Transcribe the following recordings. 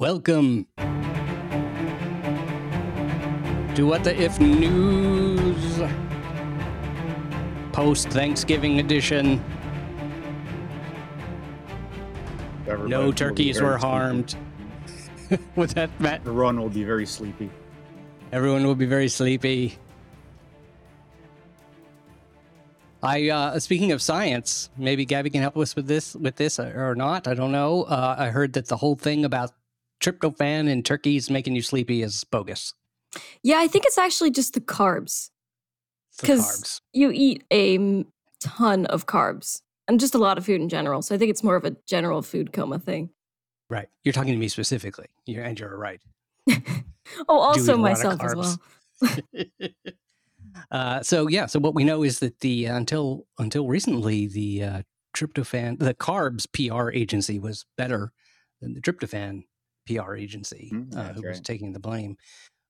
Welcome to What the If News post Thanksgiving edition. Everybody No turkeys were harmed. With that, Matt, Everyone will be very sleepy. everyone will be very sleepy. I uh, speaking of science, maybe Gabby can help us with this, with this or not. I don't know. Uh, I heard that the whole thing about tryptophan in turkeys making you sleepy is bogus. Yeah, I think it's actually just the carbs. It's the 'Cause- carbs. You eat a ton of carbs and just a lot of food in general. So I think it's more of a general food coma thing. Right. You're talking to me specifically. You're, and you're right. Oh, also a lot of myself as well. uh, so yeah, so what we know is that the uh, until until recently the uh, tryptophan the carbs PR agency was better than the tryptophan PR agency Mm, uh, who was taking the blame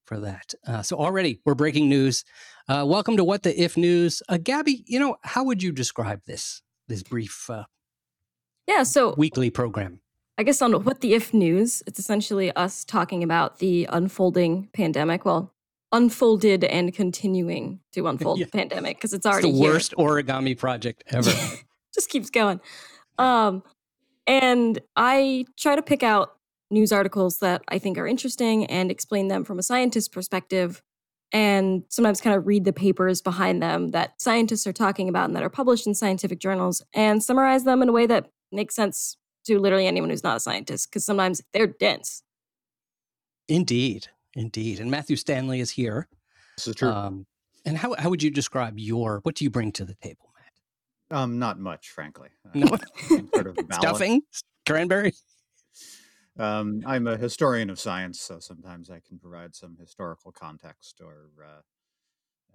for that. Uh, so already we're breaking news. Uh, welcome to what the if news. Uh, Gabby, you know how would you describe this this brief uh, Yeah, so weekly program? I guess on What the If News, it's essentially us talking about the unfolding pandemic. Well, unfolded and continuing to unfold Yeah. pandemic because it's It's already the here. worst origami project ever. just keeps going. Um, and I try to pick out news articles that I think are interesting and explain them from a scientist's perspective. And sometimes kind of read the papers behind them that scientists are talking about and that are published in scientific journals and summarize them in a way that makes sense to literally anyone who's not a scientist because sometimes they're dense. indeed, indeed. And Matthew Stanley is here. This is true. Um, and how how would you describe your what do you bring to the table, Matt? um, not much, frankly. Uh, No. some sort of. Stuffing, cranberry. Um, I'm a historian of science, so sometimes I can provide some historical context or uh,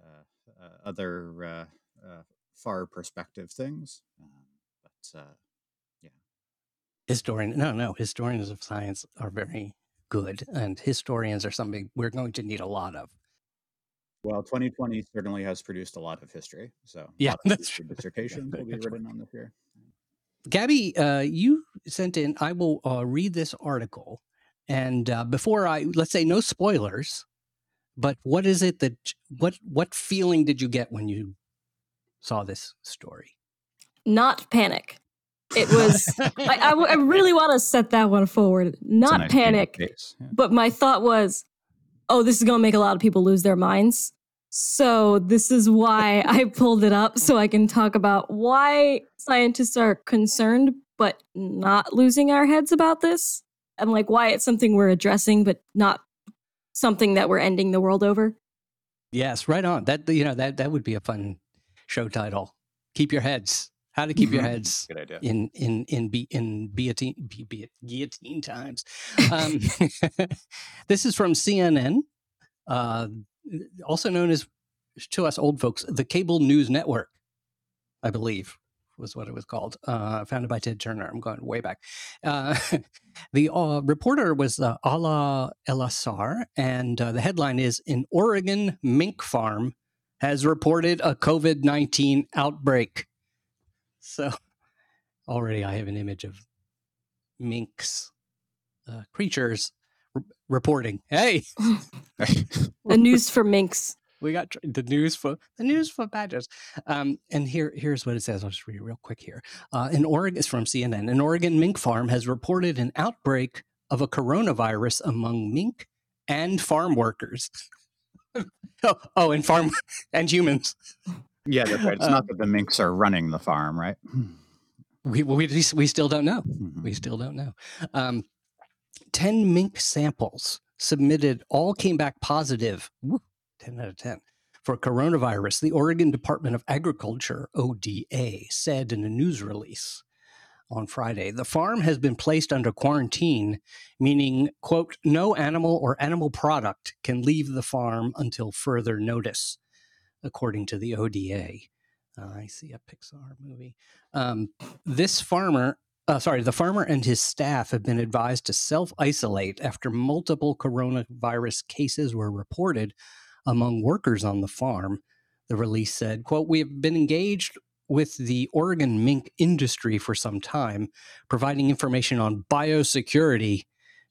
uh, uh, other uh, uh, far perspective things. Um, but uh, Historian, no, no. Historians of science are very good, and historians are something we're going to need a lot of. well, 2020 certainly has produced a lot of history. So Yeah, that's true. dissertations will be written on this year. Gabby, uh, you sent in. I will uh, read this article, and uh, before I let's say no spoilers, but what is it that what what feeling did you get when you saw this story? Not panic. It was, I really want to set that one forward. Not nice panic. yeah. But my thought was, oh, this is going to make a lot of people lose their minds. So this is why I pulled it up so I can talk about why scientists are concerned but not losing our heads about this and like why it's something we're addressing but not something that we're ending the world over. Yes, right on. That you know that that would be a fun show title. Keep your heads. How to keep your heads Good idea. in in in be in guillotine be, be, guillotine times. Um, this is from CNN, uh, also known as to us old folks the Cable News Network, I believe was what it was called. Uh, founded by Ted Turner. I'm going way back. Uh, the uh, reporter was uh, Alaa Elassar, and uh, the headline is: "An Oregon mink farm has reported a COVID nineteen outbreak." So already I have an image of minks, uh, creatures reporting. Hey, The news for minks. we got tr- the news for the news for badgers. Um, and here, here's what it says. I'll just read it real quick here. Uh, in Oregon, it's from CNN. An Oregon mink farm has reported an outbreak of a coronavirus among mink and farm workers. oh, oh, and farm and humans. Yeah, that's right. It's Uh, not that the minks are running the farm, right? We we we still don't know. Mhm. We still don't know. Um, 10 mink samples submitted all came back positive. Woo, 10 out of 10. For coronavirus, the Oregon Department of Agriculture, ODA, said in a news release on Friday. The farm has been placed under quarantine, meaning, quote, no animal or animal product can leave the farm until further notice, according to the ODA. Uh, I see a Pixar movie. Um, this farmer, uh, sorry, the farmer and his staff have been advised to self isolate after multiple coronavirus cases were reported among workers on the farm. The release said, quote, we have been engaged with the Oregon mink industry for some time, providing information on biosecurity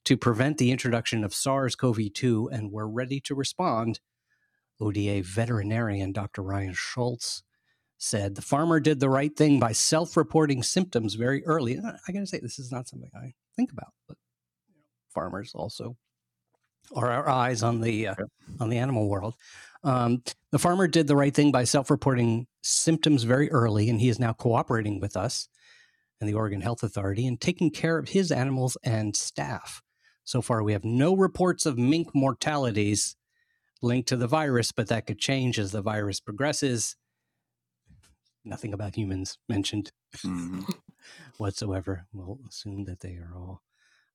to prevent the introduction of SARS CoV 2, and we're ready to respond. ODA veterinarian Dr. Ryan Scholz said the farmer did the right thing by self reporting symptoms very early. And I got to say, this is not something I think about, but farmers also are our eyes on the uh, on the animal world. Um, the farmer did the right thing by self-reporting symptoms very early, and he is now cooperating with us and the Oregon Health Authority and taking care of his animals and staff. So far, we have no reports of mink mortalities linked to the virus, but that could change as the virus progresses. Nothing about humans mentioned mm-hmm. whatsoever. We'll assume that they are all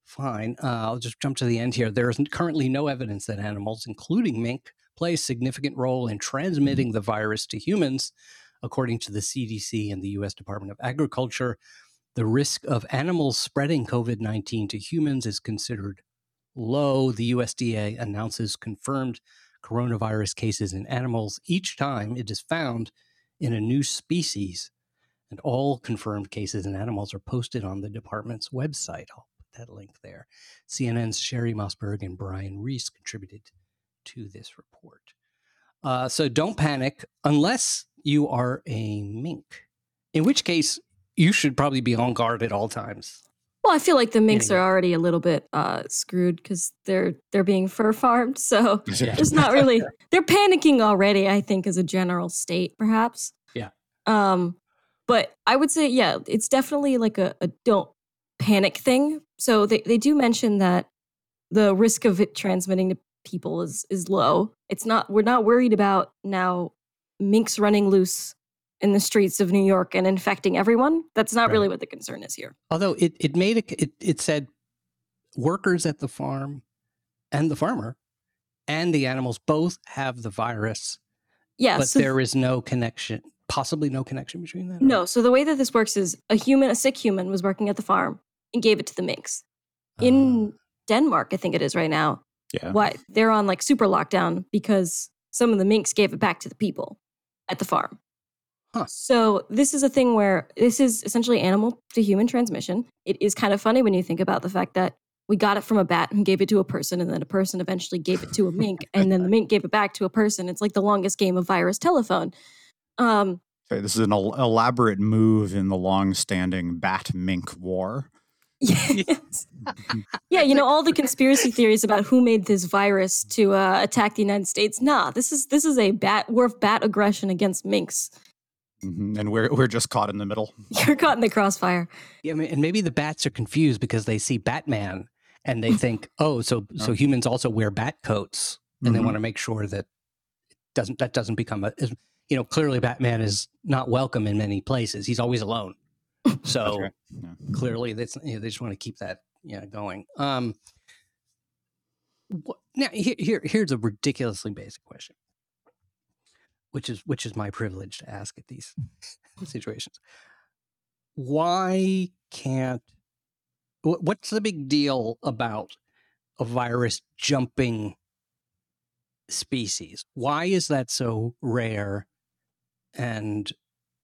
fine. Uh, I'll just jump to the end here. There is currently no evidence that animals, including mink, play a significant role in transmitting the virus to humans. According to the CDC and the U.S. Department of Agriculture, the risk of animals spreading COVID 19 to humans is considered low. The USDA announces confirmed coronavirus cases in animals each time it is found in a new species. And all confirmed cases in animals are posted on the department's website. I'll put that link there. CNN's Sherry Mossberg and Brian Reese contributed to this report. Uh, so don't panic unless you are a mink, in which case you should probably be on guard at all times. Well, I feel like the minks anyway. are already a little bit uh, screwed because they're they're being fur farmed, so yeah. there's not really they're panicking already. I think as a general state, perhaps. Yeah. Um, but I would say, yeah, it's definitely like a, a don't panic thing. So they, they do mention that the risk of it transmitting to people is is low. It's not we're not worried about now minks running loose in the streets of New York and infecting everyone. That's not right. really what the concern is here. Although it it made a, it it said workers at the farm and the farmer and the animals both have the virus. Yeah, but so there is no connection, possibly no connection between them. No. So the way that this works is a human, a sick human, was working at the farm and gave it to the minks. In uh, Denmark, I think it is right now. Yeah. What they're on like super lockdown because some of the minks gave it back to the people at the farm. Huh. So this is a thing where this is essentially animal to human transmission. It is kind of funny when you think about the fact that we got it from a bat and gave it to a person, and then a person eventually gave it to a mink, and then the mink gave it back to a person. It's like the longest game of virus telephone. Um, okay, this is an elaborate move in the long-standing bat mink war. Yes. yeah, you know all the conspiracy theories about who made this virus to uh, attack the United States. Nah, this is this is a bat war of bat aggression against minks. Mm-hmm. And we're we're just caught in the middle. You're caught in the crossfire. Yeah, and maybe the bats are confused because they see Batman and they think, oh, so so humans also wear bat coats, and mm-hmm. they want to make sure that doesn't that doesn't become a you know clearly Batman is not welcome in many places. He's always alone. So right. yeah. clearly, that's you know, they just want to keep that yeah going. Um, now here, here here's a ridiculously basic question, which is which is my privilege to ask at these mm. situations. Why can't what's the big deal about a virus jumping species? Why is that so rare? And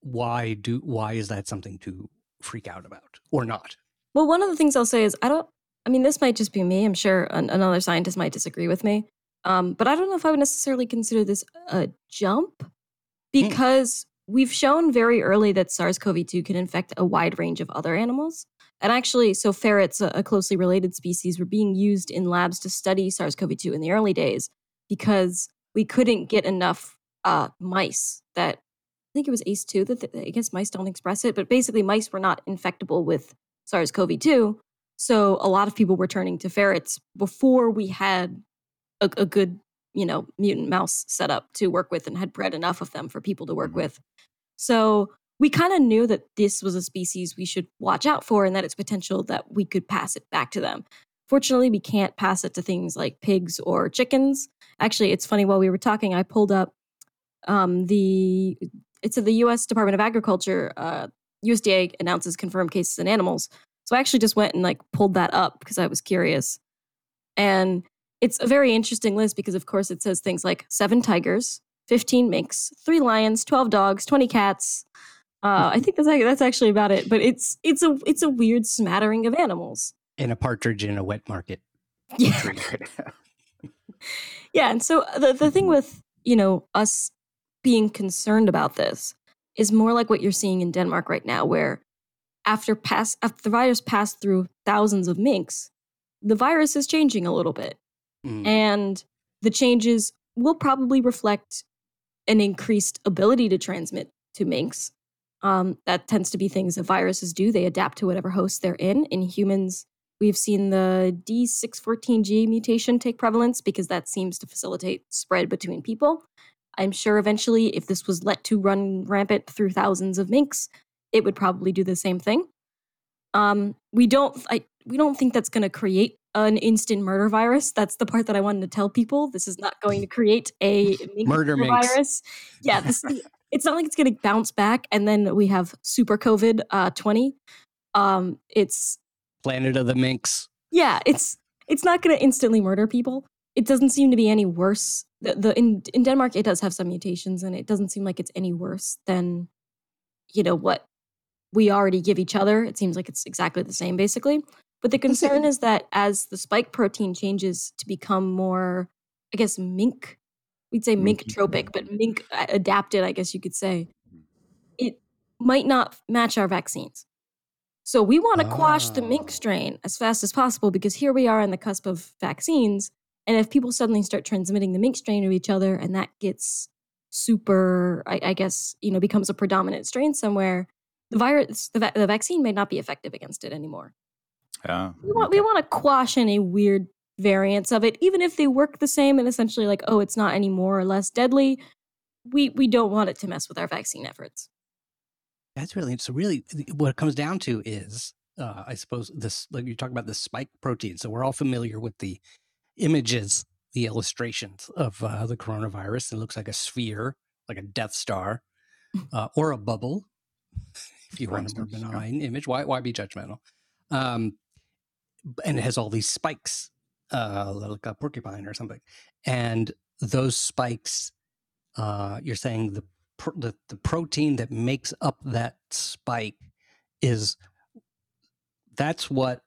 why do why is that something to freak out about or not? Well, one of the things I'll say is I don't. I mean, this might just be me. I'm sure an, another scientist might disagree with me, um, but I don't know if I would necessarily consider this a jump hmm. because mm. we've shown very early that SARS-CoV-2 can infect a wide range of other animals. And actually, so ferrets, a, closely related species, were being used in labs to study SARS-CoV-2 in the early days because we couldn't get enough uh, mice that I think it was ACE2 that the, I guess mice don't express it, but basically mice were not infectable with SARS-CoV-2. So a lot of people were turning to ferrets before we had a, a good, you know, mutant mouse set up to work with and had bred enough of them for people to work mm-hmm. with. So we kind of knew that this was a species we should watch out for and that its potential that we could pass it back to them. Fortunately, we can't pass it to things like pigs or chickens. Actually, it's funny while we were talking, I pulled up um, the it's the U.S. Department of Agriculture. Uh, USDA announces confirmed cases in animals. So I actually just went and like pulled that up because I was curious, and it's a very interesting list because of course it says things like seven tigers, fifteen minks, three lions, twelve dogs, twenty cats. Uh, I think that's that's actually about it. But it's it's a it's a weird smattering of animals. And a partridge in a wet market. Yeah. yeah, and so the the thing with you know us being concerned about this is more like what you're seeing in Denmark right now, where after pass after the virus passed through thousands of minks, the virus is changing a little bit, mm. and the changes will probably reflect an increased ability to transmit to minks. Um, that tends to be things that viruses do. They adapt to whatever host they're in. In humans, we've seen the D614G mutation take prevalence because that seems to facilitate spread between people. I'm sure eventually, if this was let to run rampant through thousands of minks, it would probably do the same thing. Um, we don't, I, we don't think that's going to create an instant murder virus. That's the part that I wanted to tell people. This is not going to create a murder virus. Yeah, this, it's not like it's going to bounce back and then we have super COVID uh, 20. Um, it's Planet of the Minks. Yeah, it's it's not going to instantly murder people. It doesn't seem to be any worse. The, the in in Denmark, it does have some mutations, and it doesn't seem like it's any worse than, you know, what we already give each other. It seems like it's exactly the same, basically. But the concern is that as the spike protein changes to become more, I guess, mink, we'd say mink tropic, but mink adapted, I guess you could say, it might not match our vaccines. So we want to quash the mink ah. strain as fast as possible because here we are on the cusp of vaccines. And if people suddenly start transmitting the mink strain to each other and that gets super, I, I guess, you know, becomes a predominant strain somewhere, the virus, the, va- the vaccine may not be effective against it anymore. Yeah. We want, okay. we want to quash any weird variants of it, even if they work the same and essentially like, oh, it's not any more or less deadly. We we don't want it to mess with our vaccine efforts. That's really so. Really, what it comes down to is, uh, I suppose this like you talk about the spike protein. So we're all familiar with the images, the illustrations of uh, the coronavirus. It looks like a sphere, like a Death Star, uh, or a bubble. If you want a more benign yeah. image, why why be judgmental? Um, and it has all these spikes, uh, like a porcupine or something. And those spikes, uh, you're saying the, the the protein that makes up that spike is that's what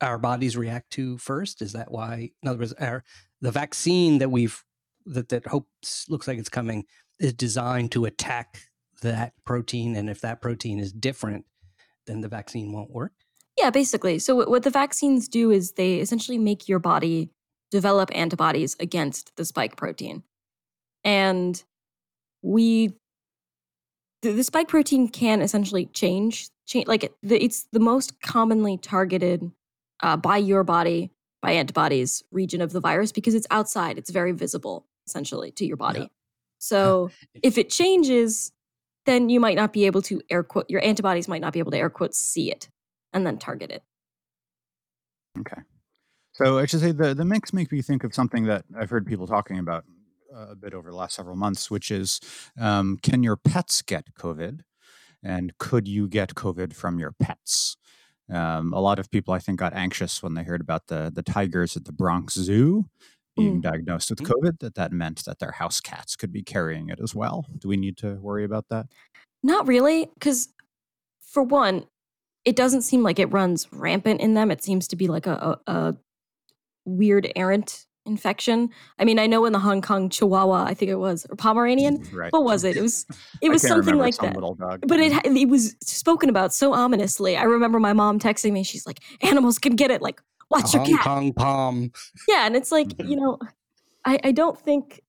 our bodies react to first. Is that why? In other words, our the vaccine that we've that that hopes looks like it's coming is designed to attack that protein, and if that protein is different, then the vaccine won't work. Yeah, basically. So what the vaccines do is they essentially make your body develop antibodies against the spike protein. And we the, the spike protein can essentially change change like the, it's the most commonly targeted uh, by your body by antibodies region of the virus because it's outside it's very visible essentially to your body yeah. so if it changes then you might not be able to air quote your antibodies might not be able to air quote see it and then target it. Okay. So I should say the the mix make me think of something that I've heard people talking about uh, a bit over the last several months, which is um, can your pets get COVID, and could you get COVID from your pets? Um, a lot of people, I think, got anxious when they heard about the the tigers at the Bronx Zoo being mm. diagnosed with mm. COVID. That that meant that their house cats could be carrying it as well. Do we need to worry about that? Not really, because for one, it doesn't seem like it runs rampant in them. It seems to be like a, a, a weird errant infection. I mean, I know in the Hong Kong Chihuahua, I think it was or Pomeranian. Right. What was it? It was it was something like some that. But it it was spoken about so ominously. I remember my mom texting me. She's like, "Animals can get it. Like, watch your cat." Hong Kong Pom. Yeah, and it's like you know, I I don't think,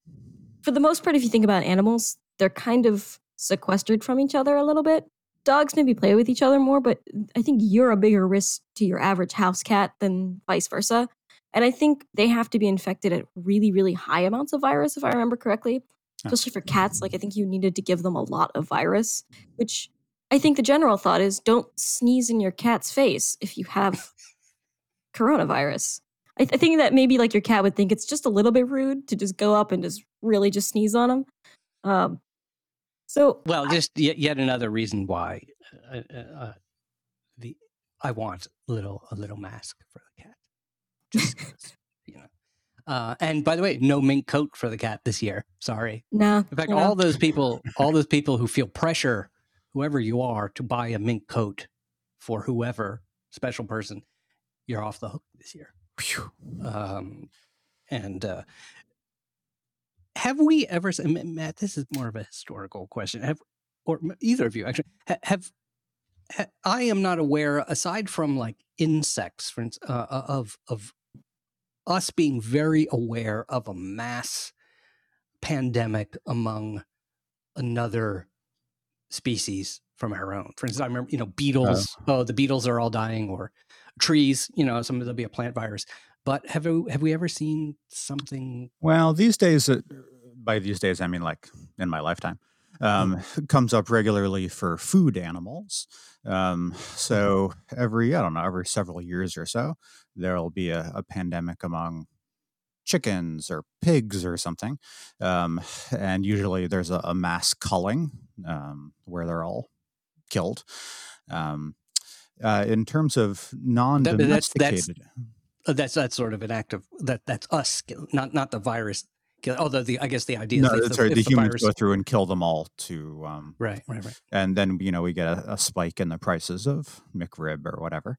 for the most part, if you think about animals, they're kind of sequestered from each other a little bit dogs maybe play with each other more, but I think you're a bigger risk to your average house cat than vice versa. And I think they have to be infected at really, really high amounts of virus, if I remember correctly. Especially for cats, like I think you needed to give them a lot of virus, which I think the general thought is don't sneeze in your cat's face if you have coronavirus. I, th- I, think that maybe like your cat would think it's just a little bit rude to just go up and just really just sneeze on them. Um, so, well, just yet, yet another reason why uh, uh, uh, the I want a little a little mask for the cat. Just you know. Uh, and by the way, no mink coat for the cat this year. Sorry. No. In fact, all those people, all those people who feel pressure, whoever you are, to buy a mink coat for whoever special person, you're off the hook this year. Um, and uh, have we ever, Matt? This is more of a historical question. Have or either of you actually have I am not aware, aside from like insects, for instance, uh, uh, of of us being very aware of a mass pandemic among another species from our own. For instance, I remember, you know, beetles. Uh, oh, the beetles are all dying, or trees. You know, some of there'll be a plant virus. But have we, have we ever seen something? Well, these days, uh, by these days, I mean like in my lifetime, um, mm-hmm. comes up regularly for food animals. Um, mm-hmm. so every, I don't know, every several years or so, there'll be a, a pandemic among chickens or pigs or something. Um, and usually there's a, a mass culling um, where they're all killed. Um, uh, in terms of non-domesticated, that's, that's, uh, that's, that's sort of an act of that. That's us, not not the virus kill. Although the I guess the idea no, is the, right. the, the humans virus... go through and kill them all to um, right, right, right, and then you know we get a, a spike in the prices of McRib or whatever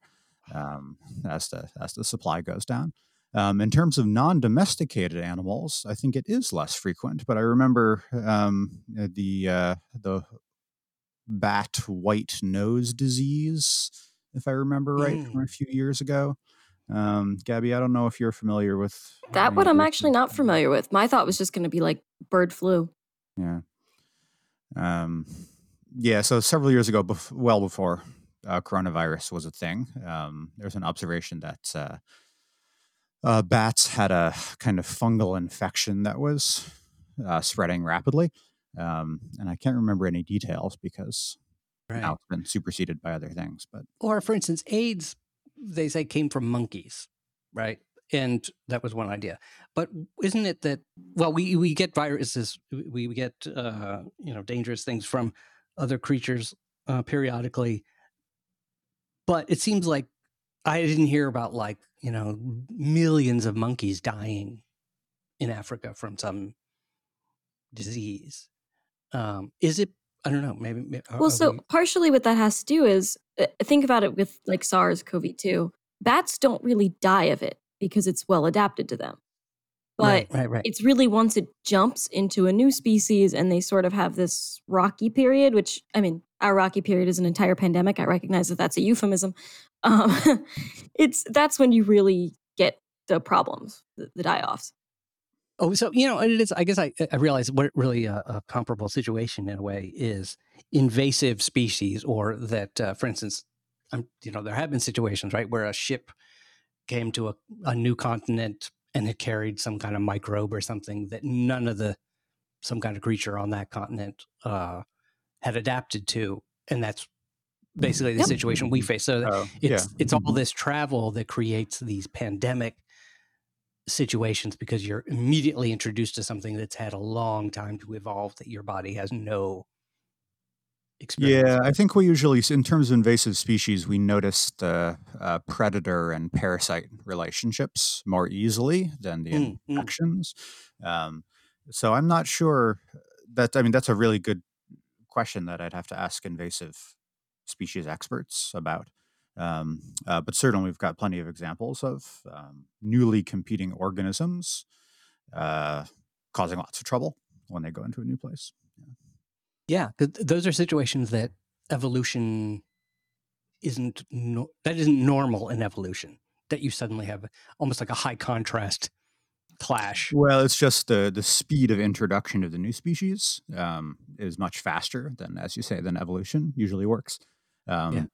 um, as the as the supply goes down. Um, in terms of non-domesticated animals, I think it is less frequent. But I remember um, the uh, the bat white nose disease, if I remember right, mm. from a few years ago. Um, Gabby, I don't know if you're familiar with that one. I'm actually not familiar with. My thought was just going to be like bird flu. Yeah. Um, yeah. So several years ago, bef- well before uh, coronavirus was a thing, um, there was an observation that uh, uh, bats had a kind of fungal infection that was uh, spreading rapidly. Um, and I can't remember any details because right. now it's been superseded by other things. But or for instance, AIDS they say came from monkeys, right? And that was one idea. But isn't it that well, we we get viruses, we, we get uh, you know dangerous things from other creatures uh, periodically, but it seems like I didn't hear about like you know millions of monkeys dying in Africa from some disease. Um, is it I don't know. Maybe. maybe well, so we... partially what that has to do is uh, think about it with like SARS CoV 2. Bats don't really die of it because it's well adapted to them. But right, right, right. it's really once it jumps into a new species and they sort of have this rocky period, which I mean, our rocky period is an entire pandemic. I recognize that that's a euphemism. Um, it's that's when you really get the problems, the, the die offs. Oh, so you know, it is. I guess I, I realize what really a, a, comparable situation in a way is invasive species, or that, uh, for instance, I'm, you know, there have been situations right where a ship came to a, a new continent and it carried some kind of microbe or something that none of the some kind of creature on that continent uh, had adapted to, and that's basically the yep. situation we face. So oh, it's yeah. it's all mm-hmm. this travel that creates these pandemic situations because you're immediately introduced to something that's had a long time to evolve that your body has no experience. Yeah, I think we usually, in terms of invasive species, we notice the uh, predator and parasite relationships more easily than the mm, infections. Mm. Um, so I'm not sure that, I mean, that's a really good question that I'd have to ask invasive species experts about. Um, uh, but certainly, we've got plenty of examples of um, newly competing organisms uh, causing lots of trouble when they go into a new place. Yeah, yeah th- those are situations that evolution isn't no- that isn't normal in evolution. That you suddenly have almost like a high contrast clash. Well, it's just the the speed of introduction of the new species um, is much faster than, as you say, than evolution usually works. Um, yeah.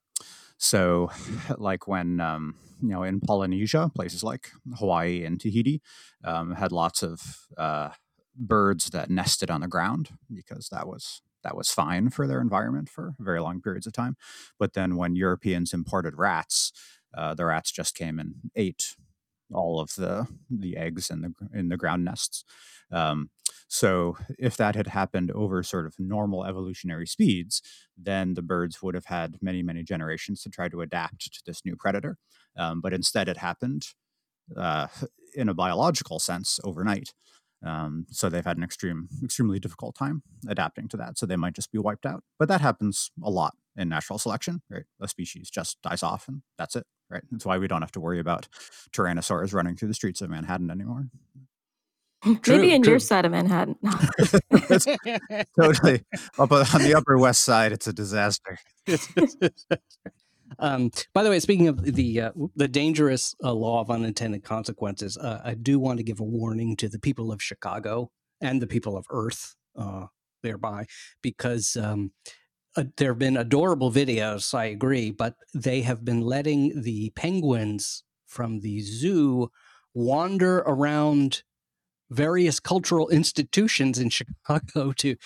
So, like when um, you know in Polynesia, places like Hawaii and Tahiti um, had lots of uh, birds that nested on the ground because that was that was fine for their environment for very long periods of time. But then when Europeans imported rats, uh, the rats just came and ate all of the the eggs in the in the ground nests. Um, so if that had happened over sort of normal evolutionary speeds, then the birds would have had many many generations to try to adapt to this new predator. Um, but instead, it happened uh, in a biological sense overnight. Um, so they've had an extreme, extremely difficult time adapting to that. So they might just be wiped out. But that happens a lot in natural selection, right? The species just dies off and that's it, right? That's why we don't have to worry about tyrannosaurs running through the streets of Manhattan anymore. True, Maybe in true. your side of Manhattan. No. totally. Up on the Upper West Side, it's a disaster. um, by the way, speaking of the uh, the dangerous uh, law of unintended consequences, uh, I do want to give a warning to the people of Chicago and the people of Earth uh, thereby, because um, uh, there have been adorable videos. I agree, but they have been letting the penguins from the zoo wander around various cultural institutions in Chicago to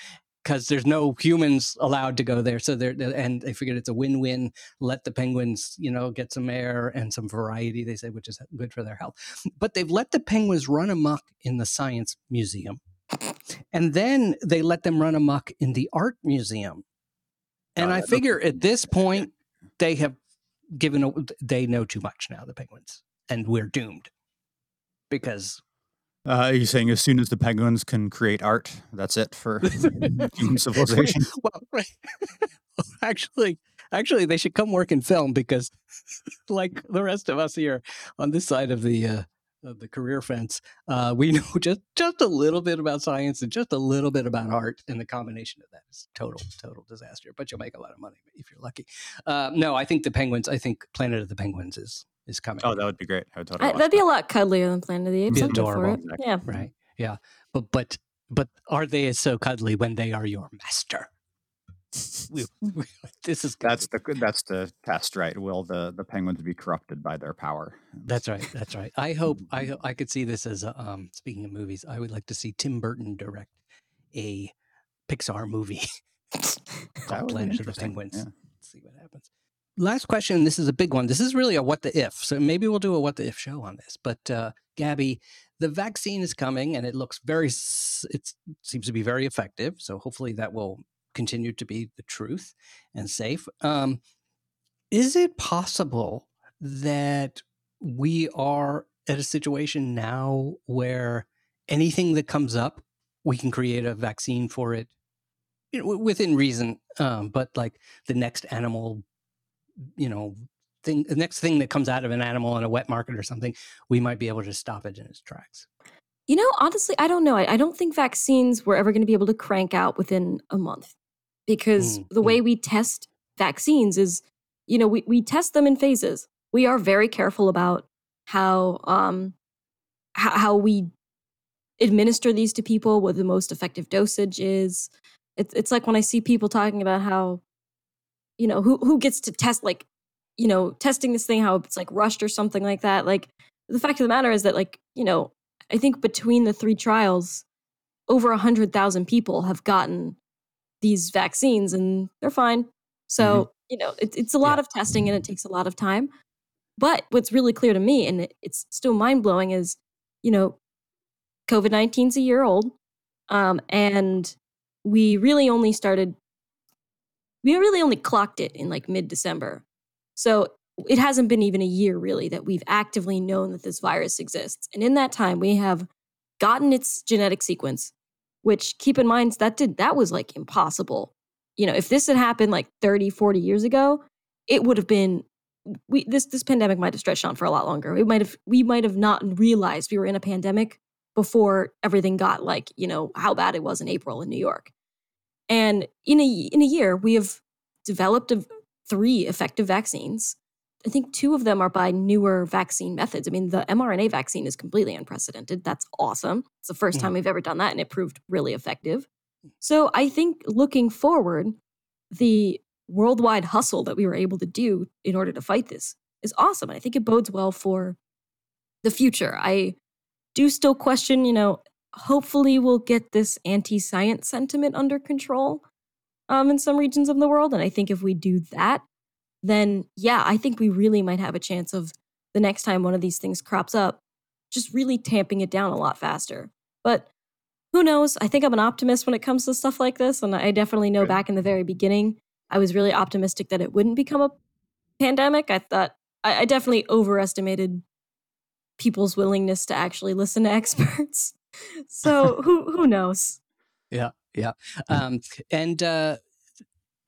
because there's no humans allowed to go there. So they're and they figured it's a win-win. Let the penguins, you know, get some air and some variety. They say, which is good for their health. But they've let the penguins run amok in the science museum, and then they let them run amok in the art museum. And oh, I figure at this point they have given a, they know too much now. The penguins, and we're doomed because uh, are you saying as soon as the penguins can create art, that's it for human civilization? well, right. actually, actually, they should come work in film because, like the rest of us here on this side of the uh, of the career fence, uh, we know just just a little bit about science and just a little bit about art, and the combination of that is total total disaster. But you'll make a lot of money if you're lucky. Uh, no, I think the penguins. I think Planet of the Penguins is is coming. Oh, that would be great. I would totally I, that'd be a lot cuddlier than Planet of the Apes. adorable. Yeah. Right. Yeah. But but but are they so cuddly when they are your master? this is that's the that's the test, right? Will the the penguins be corrupted by their power? That's right. That's right. I hope I I could see this as a, um. Speaking of movies, I would like to see Tim Burton direct a Pixar movie called Planet of the Penguins. Yeah. Let's see what happens last question. This is a big one. This is really a what the if. So maybe we'll do a what the if show on this. But uh, Gabby, the vaccine is coming, and it looks very. It seems to be very effective. So hopefully that will continue to be the truth and safe. Um, is it possible that we are at a situation now where anything that comes up, we can create a vaccine for it you know, within reason, um, but like the next animal you know thing the next thing that comes out of an animal in a wet market or something we might be able to stop it in its tracks. You know honestly i don't know. I, I don't think vaccines were ever going to be able to crank out within a month because mm, the mm. way we test vaccines is you know we, we test them in phases. We are very careful about how um how, how we administer these to people what the most effective dosage is. It's, it's like when i see people talking about how you know who who gets to test like you know testing this thing how it's like rushed or something like that like the fact of the matter is that like you know i think between the three trials over a hundred thousand people have gotten these vaccines and they're fine so mm-hmm. you know it, it's a lot yeah. of testing and it takes a lot of time but what's really clear to me and it, it's still mind-blowing is you know covid-19 is a year old um, and we really only started we really only clocked it in like mid December. So it hasn't been even a year really that we've actively known that this virus exists. And in that time, we have gotten its genetic sequence, which keep in mind that did that was like impossible. You know, if this had happened like 30, 40 years ago, it would have been we this this pandemic might have stretched on for a lot longer. We might have we might have not realized we were in a pandemic before everything got like, you know, how bad it was in April in New York. And in a in a year, we have developed a, three effective vaccines. I think two of them are by newer vaccine methods. I mean, the mRNA vaccine is completely unprecedented. That's awesome. It's the 1st mm-hmm. time we've ever done that, and it proved really effective. So I think looking forward, the worldwide hustle that we were able to do in order to fight this is awesome. And I think it bodes well for the future. I do still question, you know, hopefully we'll get this anti-science sentiment under control um, in some regions of the world. And I think if we do that, then yeah, I think we really might have a chance of the next time one of these things crops up, just really tamping it down a lot faster. But who knows? I think I'm an optimist when it comes to stuff like this. And I definitely know back in the very beginning, I was really optimistic that it wouldn't become a pandemic. I thought I, I definitely overestimated people's willingness to actually listen to experts so who who knows? Yeah, yeah. Um, and uh,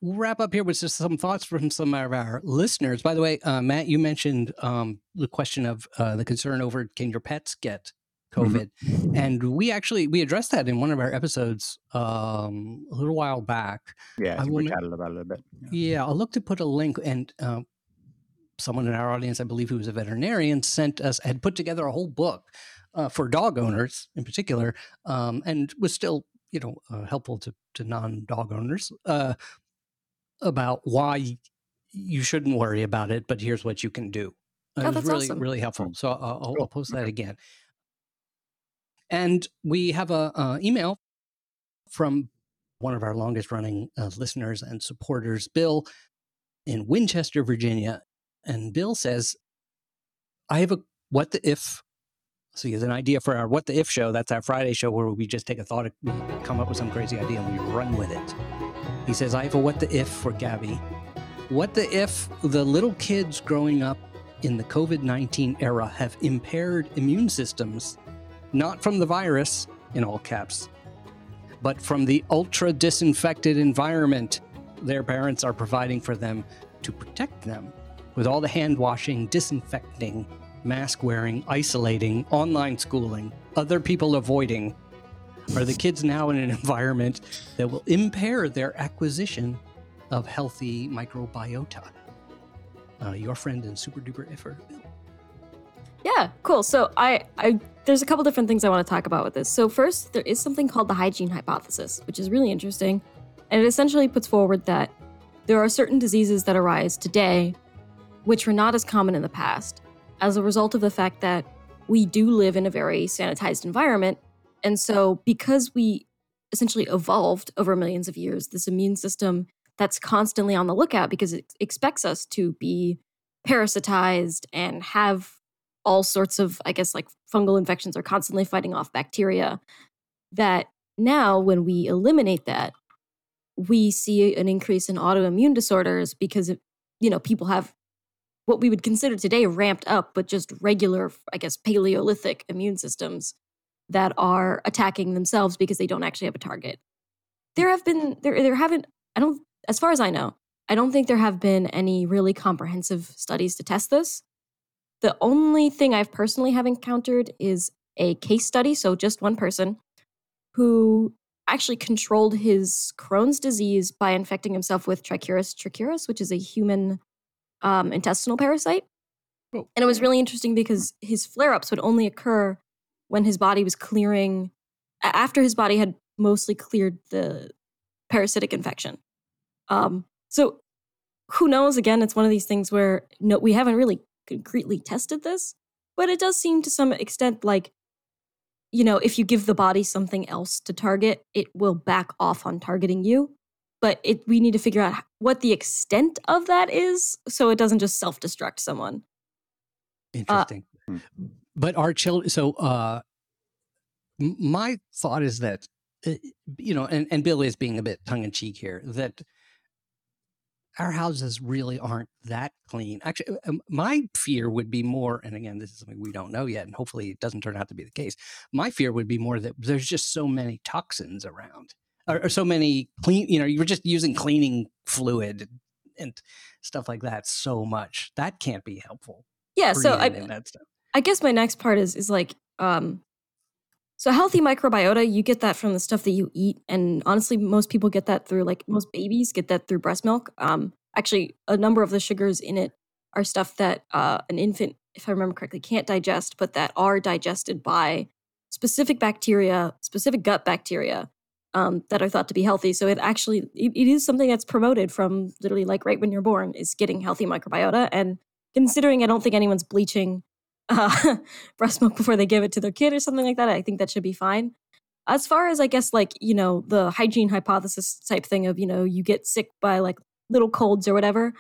we'll wrap up here with just some thoughts from some of our listeners. By the way, uh, Matt, you mentioned um, the question of uh, the concern over can your pets get mm-hmm. COVID, mm-hmm. and we actually we addressed that in one of our episodes um, a little while back. Yeah, I we chatted about it a bit. Yeah. yeah, I'll look to put a link and. Uh, someone in our audience, I believe, who was a veterinarian, sent us had put together a whole book uh, for dog owners in particular, um, and was still you know uh, helpful to to non dog owners uh, about why you shouldn't worry about it, but here's what you can do. Oh, it was really awesome. really helpful. So I'll, I'll, I'll post that again. And we have a, a email from one of our longest running uh, listeners and supporters, Bill, in Winchester, Virginia. And Bill says, I have a what the if so he has an idea for our What the If show. That's our Friday show where we just take a thought, we come up with some crazy idea, and we run with it. He says, I have a What the If for Gabby. What the if the little kids growing up in the COVID 19 era have impaired immune systems, not from the virus, in all caps, but from the ultra disinfected environment their parents are providing for them to protect them with all the hand washing, disinfecting, mask wearing, isolating, online schooling, other people avoiding? Are the kids now in an environment that will impair their acquisition of healthy microbiota? Uh, your friend and super duper Bill. Yeah, cool. So I, I, there's a couple different things I want to talk about with this. So first, there is something called the hygiene hypothesis, which is really interesting, and it essentially puts forward that there are certain diseases that arise today, which were not as common in the past, as a result of the fact that we do live in a very sanitized environment. And so, because we essentially evolved over millions of years, this immune system that's constantly on the lookout because it expects us to be parasitized and have all sorts of, I guess, like fungal infections are constantly fighting off bacteria. That now, when we eliminate that, we see an increase in autoimmune disorders because, you know, people have what we would consider today ramped up, but just regular, I guess, Paleolithic immune systems that are attacking themselves because they don't actually have a target. There have been there there haven't I don't as far as I know, I don't think there have been any really comprehensive studies to test this. The only thing I've personally have encountered is a case study, so just one person who actually controlled his Crohn's disease by infecting himself with Trichuris trichuris, which is a human um, intestinal parasite. Oh. And it was really interesting because his flare ups would only occur when his body was clearing, after his body had mostly cleared the parasitic infection. Um, so who knows? Again, it's one of these things where no, we haven't really concretely tested this, but it does seem to some extent like, you know, if you give the body something else to target, it will back off on targeting you but it we need to figure out what the extent of that is so it doesn't just self-destruct someone uh, interesting uh, but our children so uh my thought is that uh, you know and, and bill is being a bit tongue-in-cheek here that our houses really aren't that clean. Actually, um, my fear would be more, and again, this is something we don't know yet, and hopefully it doesn't turn out to be the case. My fear would be more that there's just so many toxins around or, or so many clean, you know, you're just using cleaning fluid and stuff like that so much. That can't be helpful. Yeah. So I, I guess my next part is, is like, um, so healthy microbiota, you get that from the stuff that you eat. And honestly, most people get that through like most babies get that through breast milk. Um, actually a number of the sugars in it are stuff that uh, an infant, if I remember correctly, can't digest, but that are digested by specific bacteria, specific gut bacteria um, that are thought to be healthy. So it actually it, it is something that's promoted from literally like right when you're born is getting healthy microbiota. And considering I don't think anyone's bleaching uh, breast milk before they give it to their kid or something like that, I think that should be fine. As far as I guess like you know the hygiene hypothesis type thing of you know you get sick by like little colds or whatever.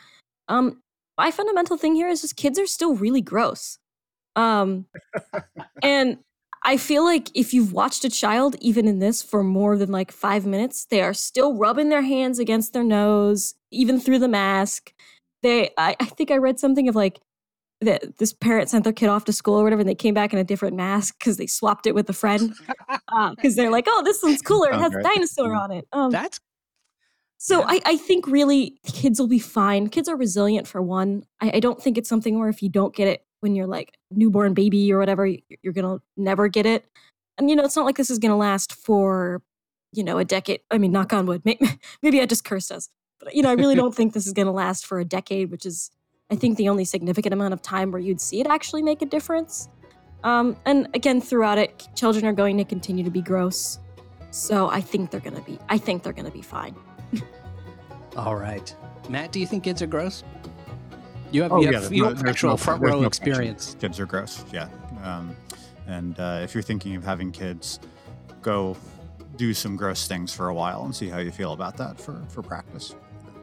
Um, my fundamental thing here is just kids are still really gross. Um, and I feel like if you've watched a child, even in this, for more than like five minutes, they are still rubbing their hands against their nose, even through the mask. They, I, I think I read something of like that this parent sent their kid off to school or whatever, and they came back in a different mask because they swapped it with a friend because uh, they're like, "Oh, this one's cooler; it has a dinosaur on it." Um, That's So Yeah. I, I think really kids will be fine. Kids are resilient for one. I, I don't think it's something where if you don't get it when you're like newborn baby or whatever, you're gonna never get it. And you know, it's not like this is gonna last for, you know, a decade. I mean, knock on wood. Maybe, maybe I just cursed us. But you know, I really don't think this is gonna last for a decade, which is I think the only significant amount of time where you'd see it actually make a difference. Um, and again, throughout it, children are going to continue to be gross. So I think they're gonna be I think they're gonna be fine. All right. Matt, do you think kids are gross? You have, Oh, you have, you no- have actual no- front row no experience. Kids are gross. Yeah. Um, and uh, if you're thinking of having kids, go do some gross things for a while and see how you feel about that for for practice.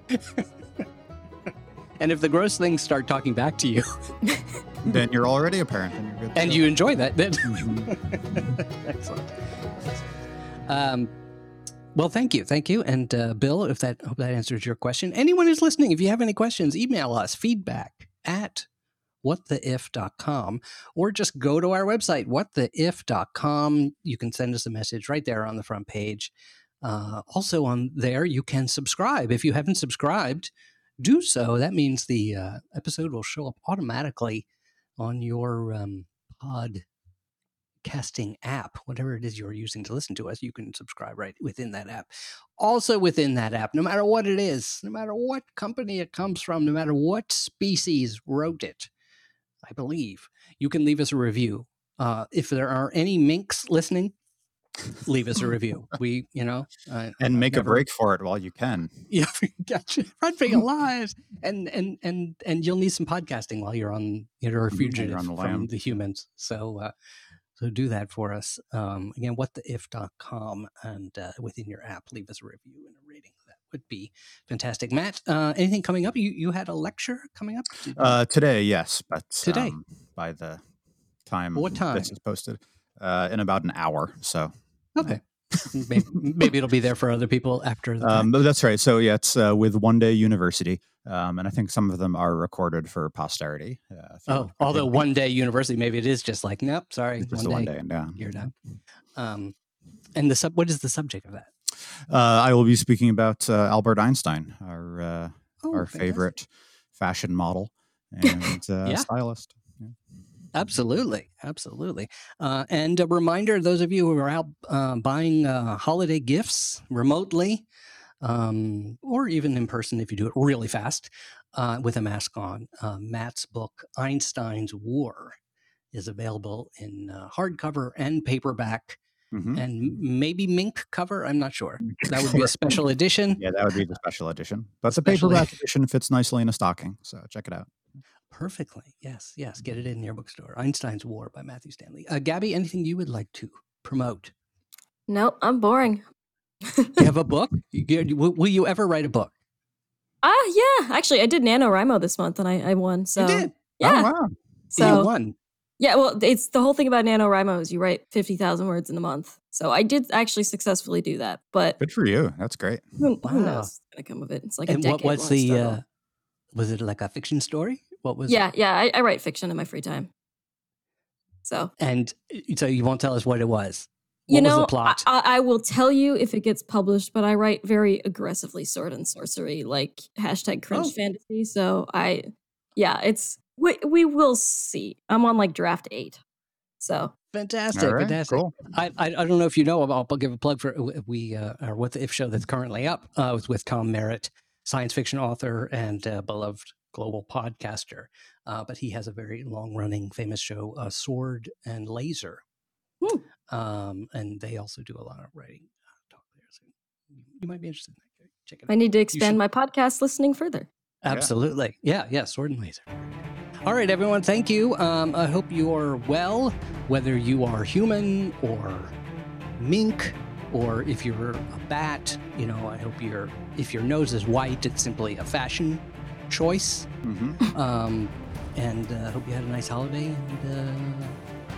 And if the gross things start talking back to you then you're already a parent and you're good. and you enjoy that, then Mhm. excellent. Um, well, thank you, thank you, and uh, Bill. If that hope that answers your question. Anyone who's listening, if you have any questions, email us feedback at whattheif.com or just go to our website whattheif.com you can send us a message right there on the front page. Uh, also on there you can subscribe. If you haven't subscribed do so. That means the uh, episode will show up automatically on your um, pod casting app whatever it is you're using to listen to us you can subscribe right within that app also within that app no matter what it is no matter what company it comes from no matter what species wrote it i believe you can leave us a review uh, if there are any minks listening leave us a review we you know uh, and make a break for it while you can. yeah, gotcha. Run for your lives, and and and and you'll need some podcasting while you're on you're a while you're fugitive on the from the humans. So uh, so do that for us. Um, again, whattheif.com, and uh, within your app, leave us a review and a rating. That would be fantastic. Matt, uh, anything coming up? You you had a lecture coming up Uh, today, yes, but Today? um, by the time What time? this is posted, uh, in about an hour. So, okay. maybe, maybe it'll be there for other people after the um, that's right. So yeah, it's uh, with One Day University, um, and I think some of them are recorded for posterity. Uh, Oh, although one day university, maybe it is just like, nope, sorry, just one day, day, and yeah. you're done. Um, and the sub, what is the subject of that? Uh, I will be speaking about uh, Albert Einstein, our uh, Oh, our fantastic. favorite fashion model and uh, Yeah. stylist. Absolutely, absolutely. Uh, and a reminder: those of you who are out uh, buying uh, holiday gifts remotely, um, or even in person, if you do it really fast uh, with a mask on, uh, Matt's book "Einstein's War" is available in uh, hardcover and paperback, Mhm. and maybe mink cover. I'm not sure. That would be a special edition. Yeah, that would be the special edition. But the Especially- paperback edition fits nicely in a stocking, so check it out. Perfectly. Yes, yes. Get it in your bookstore. Einstein's War by Matthew Stanley. Uh, Gabby, anything you would like to promote? No, I'm boring. You have a book? You- you- will, will you ever write a book? Ah, yeah. Actually, I did NaNoWriMo this month and I, I won. So you did. yeah. Oh, wow. So you won. yeah, well, it's the whole thing about NaNoWriMo is you write fifty thousand words in a month. So I did actually successfully do that, but Good for you. That's great. who, who Wow. knows what's gonna come of it? It's like a and what was decade-long the? Uh, was it like a fiction story? What was? yeah, yeah. I, I write fiction in my free time. So And uh, so you won't tell us what it was. What you know, was the I, plot? I, I will tell you if it gets published, but I write very aggressively sword and sorcery, like hashtag cringe Oh. fantasy. So I, yeah, it's we we will see. I'm on like draft eight, so fantastic, All right, fantastic. cool. I, I I don't know if you know. I'll, I'll give a plug for we uh, or what the if show that's currently up. Uh, was with Tom Merritt, science fiction author and uh, beloved global podcaster. Uh, but he has a very long running famous show, uh, Sword and Laser. Um, and they also do a lot of writing uh, talk there. So you, you might be interested in that. Check it out. I need to expand should- my podcast listening further. Absolutely. Yeah, yeah, sword and laser. All right, everyone, thank you. Um, I hope you are well, whether you are human or mink, or if you're a bat, you know, I hope you're, if your nose is white, it's simply a fashion choice. hmm Um, and uh, hope you had a nice holiday and uh,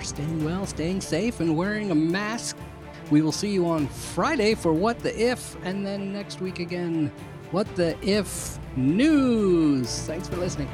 are staying well, staying safe, and wearing a mask. We will see you on Friday for What the If, and then next week again, What the If News. Thanks for listening.